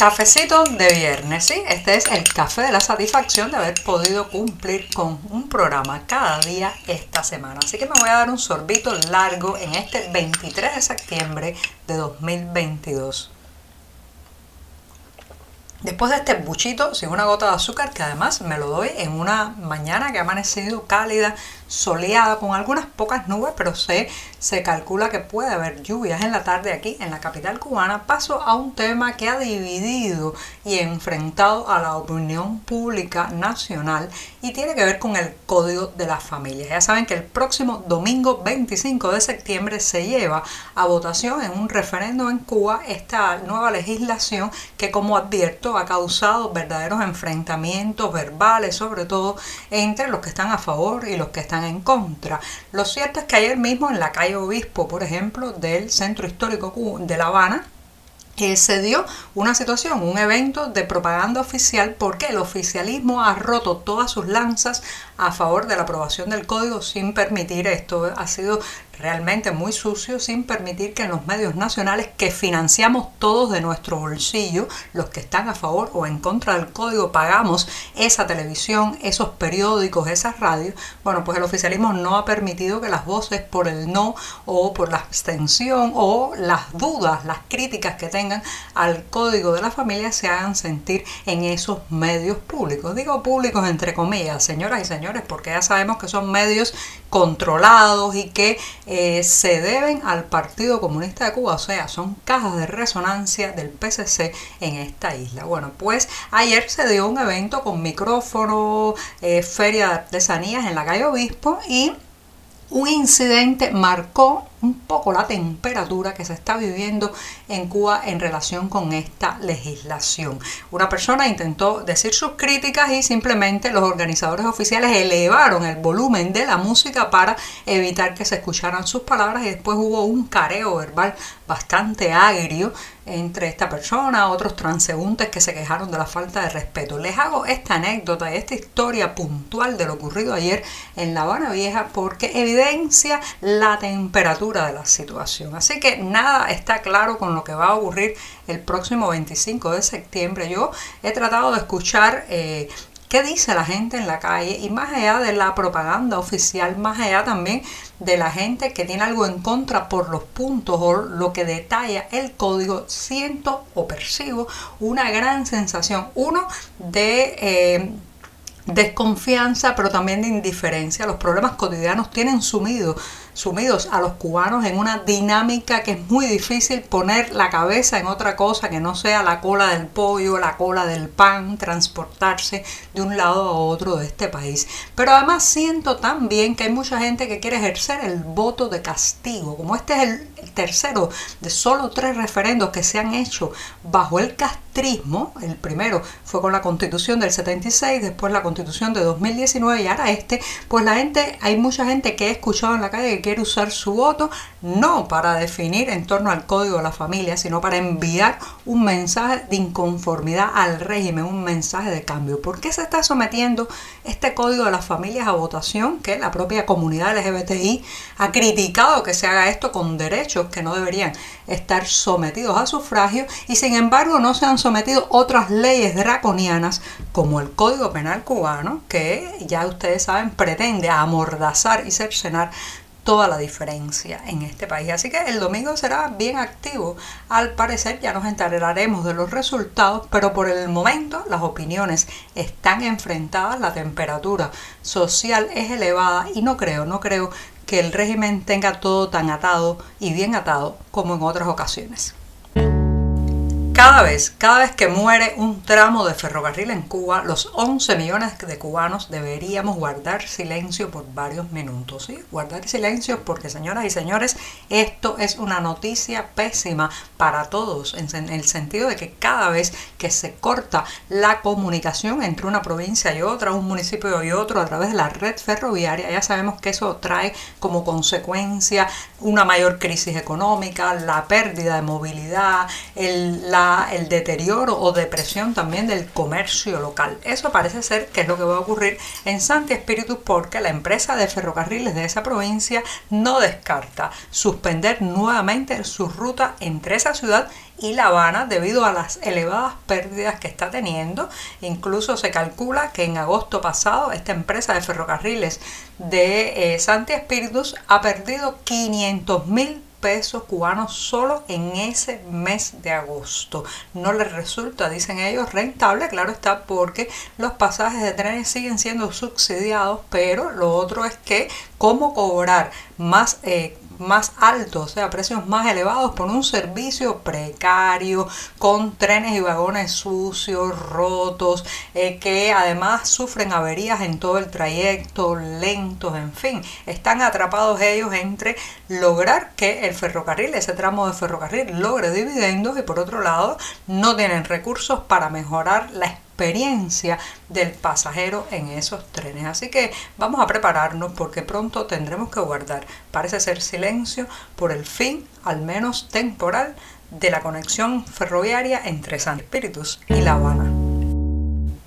Cafecito de viernes, ¿sí? Este es el café de la satisfacción de haber podido cumplir con un programa cada día esta semana. Así que me voy a dar un sorbito largo en este 23 de septiembre de 2022. Después de este buchito sin una gota de azúcar, que además me lo doy en una mañana que ha amanecido cálida, soleada, con algunas pocas nubes, pero se, se calcula que puede haber lluvias en la tarde aquí en la capital cubana, paso a un tema que ha dividido y enfrentado a la opinión pública nacional y tiene que ver con el Código de las Familias. Ya saben que el próximo domingo 25 de septiembre se lleva a votación en un referendo en Cuba esta nueva legislación que como advierto ha causado verdaderos enfrentamientos verbales, sobre todo entre los que están a favor y los que están en contra. Lo cierto es que ayer mismo en la calle Obispo, por ejemplo, del Centro Histórico de La Habana, eh, se dio una situación, un evento de propaganda oficial porque el oficialismo ha roto todas sus lanzas a favor de la aprobación del código sin permitir esto. Ha sido realmente muy sucio sin permitir que en los medios nacionales que financiamos todos de nuestro bolsillo, los que están a favor o en contra del código, pagamos esa televisión, esos periódicos, esas radios, bueno, pues el oficialismo no ha permitido que las voces por el no o por la abstención o las dudas, las críticas que tengan al código de la familia se hagan sentir en esos medios públicos. Digo públicos entre comillas, señoras y señores, porque ya sabemos que son medios controlados y que eh, se deben al Partido Comunista de Cuba, o sea, son cajas de resonancia del PCC en esta isla. Bueno, pues ayer se dio un evento con micrófono, eh, feria de artesanías en la calle Obispo y un incidente marcó un poco la temperatura que se está viviendo en Cuba en relación con esta legislación. Una persona intentó decir sus críticas y simplemente los organizadores oficiales elevaron el volumen de la música para evitar que se escucharan sus palabras y después hubo un careo verbal bastante agrio entre esta persona, otros transeúntes que se quejaron de la falta de respeto. Les hago esta anécdota y esta historia puntual de lo ocurrido ayer en La Habana Vieja porque evidencia la temperatura de la situación. Así que nada está claro con lo que va a ocurrir el próximo 25 de septiembre. Yo he tratado de escuchar eh, qué dice la gente en la calle y más allá de la propaganda oficial, más allá también de la gente que tiene algo en contra por los puntos o lo que detalla el código, siento o percibo una gran sensación. Uno de... Eh, desconfianza, pero también de indiferencia. Los problemas cotidianos tienen sumido sumidos a los cubanos en una dinámica que es muy difícil poner la cabeza en otra cosa que no sea la cola del pollo, la cola del pan, transportarse de un lado a otro de este país. Pero además siento también que hay mucha gente que quiere ejercer el voto de castigo, como este es el, tercero de solo tres referendos que se han hecho bajo el castrismo. El primero fue con la constitución del 76, después la constitución de 2019 y ahora este, pues la gente, hay mucha gente que he escuchado en la calle que quiere usar su voto no para definir en torno al código de la familia, sino para enviar un mensaje de inconformidad al régimen, un mensaje de cambio. ¿Por qué se está sometiendo este código de las familias a votación? Que la propia comunidad LGBTI ha criticado que se haga esto con derechos que no deberían estar sometidos a sufragio y sin embargo no se han sometido otras leyes draconianas como el Código Penal cubano que ya ustedes saben pretende amordazar y cercenar toda la diferencia en este país. Así que el domingo será bien activo. Al parecer ya nos enteraremos de los resultados, pero por el momento las opiniones están enfrentadas, la temperatura social es elevada y no creo, no creo que el régimen tenga todo tan atado y bien atado como en otras ocasiones. Cada vez, cada vez que muere un tramo de ferrocarril en Cuba, los 11 millones de cubanos deberíamos guardar silencio por varios minutos. ¿sí? Guardar silencio porque, señoras y señores, esto es una noticia pésima para todos, en el sentido de que cada vez que se corta la comunicación entre una provincia y otra, un municipio y otro, a través de la red ferroviaria, ya sabemos que eso trae como consecuencia una mayor crisis económica, la pérdida de movilidad, el, la el deterioro o depresión también del comercio local. Eso parece ser que es lo que va a ocurrir en Santi Espíritu porque la empresa de ferrocarriles de esa provincia no descarta suspender nuevamente su ruta entre esa ciudad y La Habana debido a las elevadas pérdidas que está teniendo. Incluso se calcula que en agosto pasado esta empresa de ferrocarriles de eh, Santi Espíritus ha perdido 500 mil pesos cubanos solo en ese mes de agosto. No les resulta, dicen ellos, rentable, claro está, porque los pasajes de trenes siguen siendo subsidiados, pero lo otro es que cómo cobrar más eh, más altos, o sea, precios más elevados por un servicio precario, con trenes y vagones sucios, rotos, eh, que además sufren averías en todo el trayecto, lentos, en fin, están atrapados ellos entre lograr que el ferrocarril, ese tramo de ferrocarril, logre dividendos y por otro lado no tienen recursos para mejorar la del pasajero en esos trenes. Así que vamos a prepararnos porque pronto tendremos que guardar, parece ser silencio, por el fin, al menos temporal, de la conexión ferroviaria entre San Espíritus y La Habana.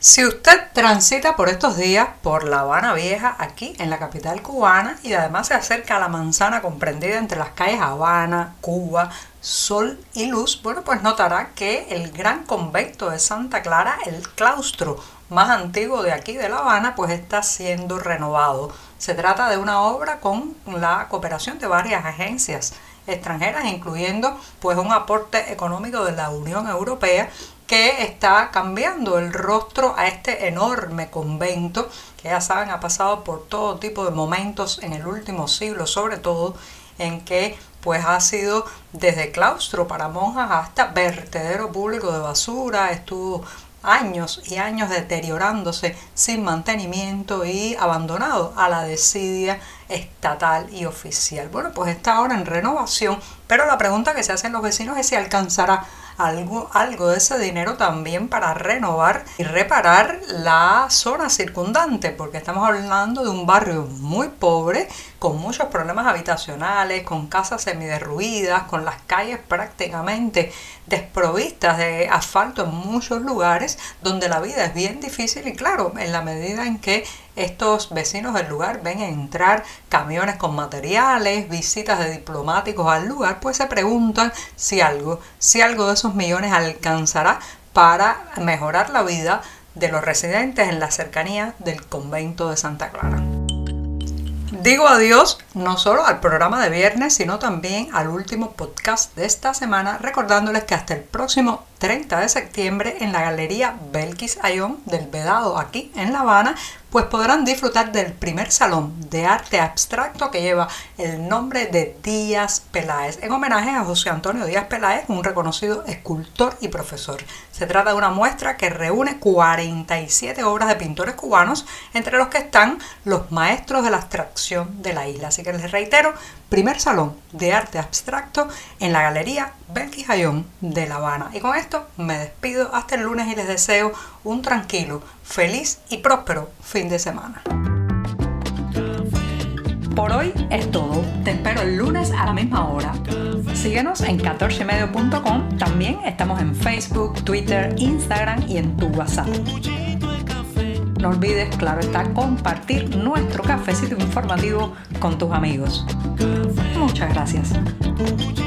Si usted transita por estos días por La Habana Vieja, aquí en la capital cubana, y además se acerca a la manzana comprendida entre las calles Habana, Cuba, Sol y Luz, bueno, pues notará que el gran convento de Santa Clara, el claustro más antiguo de aquí de La Habana, pues está siendo renovado. Se trata de una obra con la cooperación de varias agencias extranjeras, incluyendo pues un aporte económico de la Unión Europea que está cambiando el rostro a este enorme convento que ya saben ha pasado por todo tipo de momentos en el último siglo, sobre todo en que pues ha sido desde claustro para monjas hasta vertedero público de basura, estuvo años y años deteriorándose sin mantenimiento y abandonado a la desidia estatal y oficial. Bueno, pues está ahora en renovación, pero la pregunta que se hacen los vecinos es si alcanzará algo, algo de ese dinero también para renovar y reparar la zona circundante, porque estamos hablando de un barrio muy pobre, con muchos problemas habitacionales, con casas semiderruidas, con las calles prácticamente desprovistas de asfalto en muchos lugares, donde la vida es bien difícil y claro, en la medida en que estos vecinos del lugar ven entrar camiones con materiales, visitas de diplomáticos al lugar, pues se preguntan si algo, si algo de esos millones alcanzará para mejorar la vida de los residentes en la cercanía del convento de Santa Clara. Digo adiós no solo al programa de viernes, sino también al último podcast de esta semana, recordándoles que hasta el próximo 30 de septiembre en la Galería Belkis Ayón del Vedado aquí en La Habana, pues podrán disfrutar del primer salón de arte abstracto que lleva el nombre de Díaz Peláez, en homenaje a José Antonio Díaz Peláez, un reconocido escultor y profesor. Se trata de una muestra que reúne 47 obras de pintores cubanos, entre los que están los maestros de la abstracción de la isla. Así que les reitero, primer salón de arte abstracto en la Galería Belkis Ayón de La Habana. Y con esto me despido hasta el lunes y les deseo un tranquilo, feliz y próspero fin de semana. Por hoy es todo. Te espero el lunes a la misma hora. Síguenos en 14medio.com. También estamos en Facebook, Twitter, Instagram y en tu WhatsApp. No olvides, claro está, compartir nuestro cafecito informativo con tus amigos. Muchas gracias.